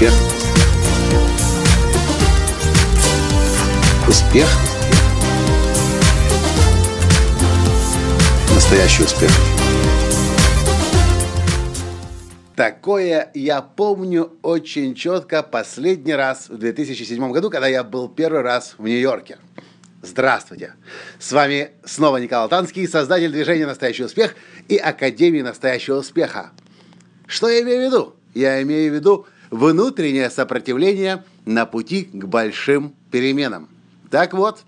Успех. Успех. Настоящий успех. Такое я помню очень четко последний раз в 2007 году, когда я был первый раз в Нью-Йорке. Здравствуйте! С вами снова Николай Танский, создатель движения «Настоящий успех» и Академии «Настоящего успеха». Что я имею в виду? Я имею в виду внутреннее сопротивление на пути к большим переменам. Так вот,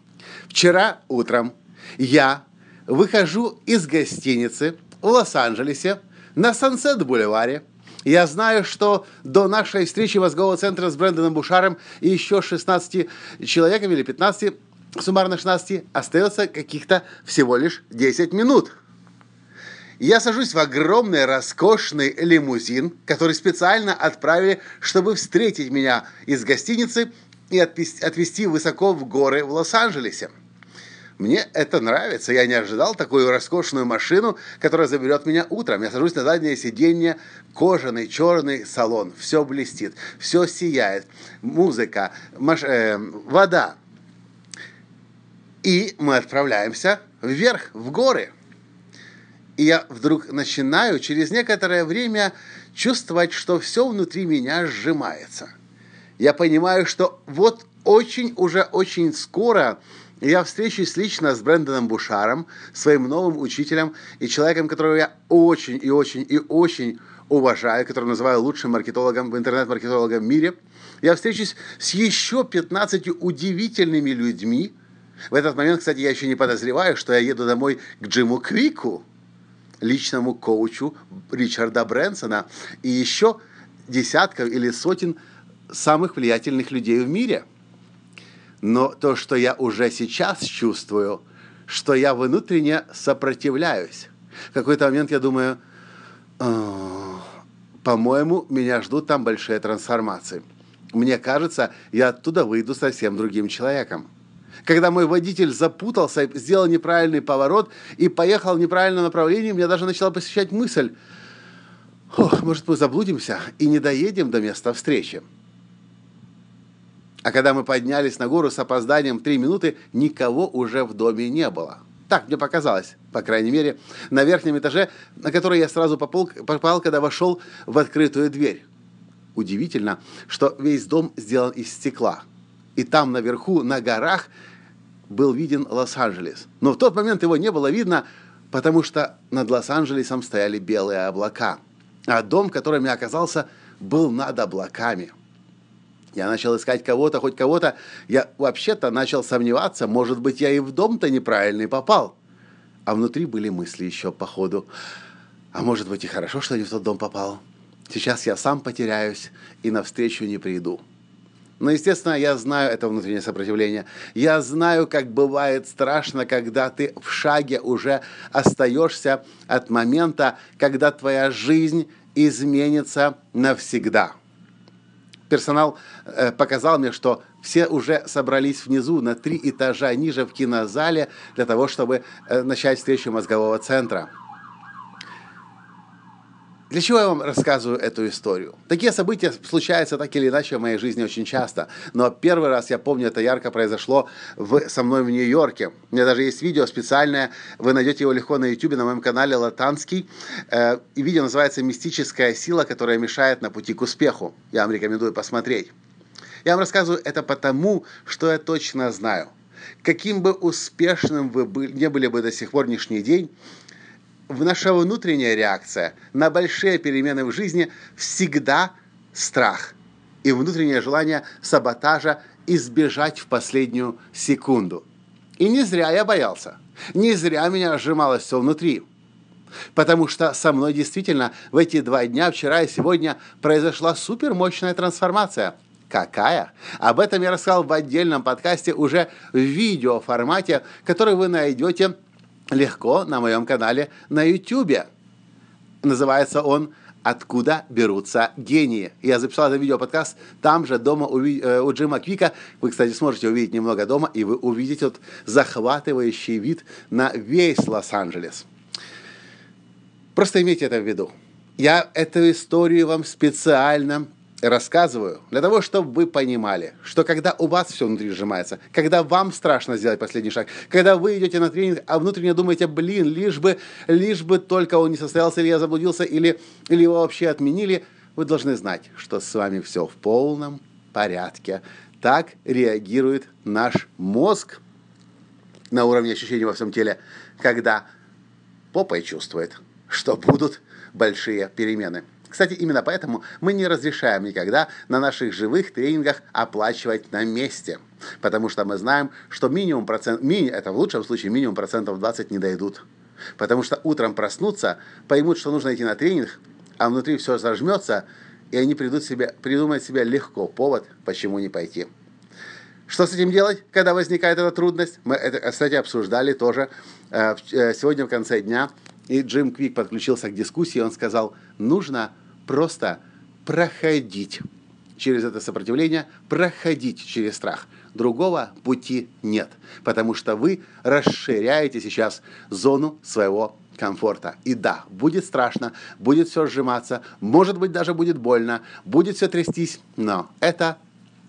вчера утром я выхожу из гостиницы в Лос-Анджелесе на Сансет-бульваре. Я знаю, что до нашей встречи мозгового центра с Брэндоном Бушаром и еще 16 человеками или 15, суммарно 16, остается каких-то всего лишь 10 минут – я сажусь в огромный роскошный лимузин, который специально отправили, чтобы встретить меня из гостиницы и отвезти высоко в горы в Лос-Анджелесе. Мне это нравится. Я не ожидал такую роскошную машину, которая заберет меня утром. Я сажусь на заднее сиденье, кожаный черный салон. Все блестит, все сияет. Музыка, маш... э, вода. И мы отправляемся вверх, в горы. И я вдруг начинаю через некоторое время чувствовать, что все внутри меня сжимается. Я понимаю, что вот очень, уже очень скоро я встречусь лично с Брэндоном Бушаром, своим новым учителем и человеком, которого я очень и очень и очень уважаю, которого называю лучшим маркетологом в интернет-маркетологом мире. Я встречусь с еще 15 удивительными людьми. В этот момент, кстати, я еще не подозреваю, что я еду домой к Джиму Квику – личному коучу Ричарда Брэнсона и еще десятков или сотен самых влиятельных людей в мире. Но то, что я уже сейчас чувствую, что я внутренне сопротивляюсь. В какой-то момент я думаю, по-моему, меня ждут там большие трансформации. Мне кажется, я оттуда выйду совсем другим человеком когда мой водитель запутался, сделал неправильный поворот и поехал в неправильном направлении, меня даже начала посещать мысль, может, мы заблудимся и не доедем до места встречи. А когда мы поднялись на гору с опозданием три минуты, никого уже в доме не было. Так мне показалось, по крайней мере, на верхнем этаже, на который я сразу попал, попал, когда вошел в открытую дверь. Удивительно, что весь дом сделан из стекла. И там наверху, на горах, был виден Лос-Анджелес. Но в тот момент его не было видно, потому что над Лос-Анджелесом стояли белые облака. А дом, в котором я оказался, был над облаками. Я начал искать кого-то, хоть кого-то. Я вообще-то начал сомневаться, может быть, я и в дом-то неправильный попал. А внутри были мысли еще по ходу. А может быть, и хорошо, что не в тот дом попал. Сейчас я сам потеряюсь и навстречу не приду. Но, естественно, я знаю это внутреннее сопротивление. Я знаю, как бывает страшно, когда ты в шаге уже остаешься от момента, когда твоя жизнь изменится навсегда. Персонал э, показал мне, что все уже собрались внизу на три этажа ниже в кинозале для того, чтобы э, начать встречу мозгового центра. Для чего я вам рассказываю эту историю? Такие события случаются так или иначе в моей жизни очень часто. Но первый раз, я помню, это ярко произошло в, со мной в Нью-Йорке. У меня даже есть видео специальное, вы найдете его легко на YouTube, на моем канале Латанский. Э, и видео называется «Мистическая сила, которая мешает на пути к успеху». Я вам рекомендую посмотреть. Я вам рассказываю это потому, что я точно знаю. Каким бы успешным вы были, не были бы до сих пор нынешний день, наша внутренняя реакция на большие перемены в жизни всегда страх и внутреннее желание саботажа избежать в последнюю секунду. И не зря я боялся. Не зря меня сжималось все внутри. Потому что со мной действительно в эти два дня, вчера и сегодня, произошла супермощная трансформация. Какая? Об этом я рассказал в отдельном подкасте уже в видеоформате, который вы найдете легко на моем канале на YouTube. Называется он «Откуда берутся гении». Я записал этот видеоподкаст там же, дома у, э, у Джима Квика. Вы, кстати, сможете увидеть немного дома, и вы увидите вот захватывающий вид на весь Лос-Анджелес. Просто имейте это в виду. Я эту историю вам специально рассказываю для того, чтобы вы понимали, что когда у вас все внутри сжимается, когда вам страшно сделать последний шаг, когда вы идете на тренинг, а внутренне думаете, блин, лишь бы, лишь бы только он не состоялся, или я заблудился, или, или его вообще отменили, вы должны знать, что с вами все в полном порядке. Так реагирует наш мозг на уровне ощущений во всем теле, когда попой чувствует, что будут большие перемены. Кстати, именно поэтому мы не разрешаем никогда на наших живых тренингах оплачивать на месте. Потому что мы знаем, что минимум процент, мини, это в лучшем случае минимум процентов 20 не дойдут. Потому что утром проснутся, поймут, что нужно идти на тренинг, а внутри все зажмется, и они придут себе, придумают себе легко повод, почему не пойти. Что с этим делать, когда возникает эта трудность? Мы это, кстати, обсуждали тоже э, э сегодня в конце дня. И Джим Квик подключился к дискуссии, он сказал, нужно просто проходить через это сопротивление, проходить через страх. Другого пути нет, потому что вы расширяете сейчас зону своего комфорта. И да, будет страшно, будет все сжиматься, может быть даже будет больно, будет все трястись, но это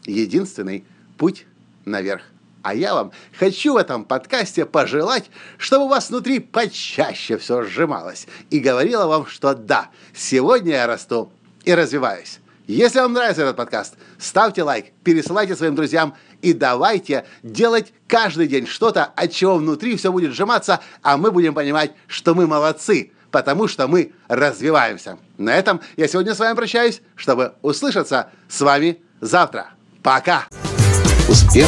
единственный путь наверх. А я вам хочу в этом подкасте пожелать, чтобы у вас внутри почаще все сжималось. И говорила вам, что да, сегодня я расту и развиваюсь. Если вам нравится этот подкаст, ставьте лайк, пересылайте своим друзьям и давайте делать каждый день что-то, от чего внутри все будет сжиматься, а мы будем понимать, что мы молодцы, потому что мы развиваемся. На этом я сегодня с вами прощаюсь, чтобы услышаться с вами завтра. Пока! Успех!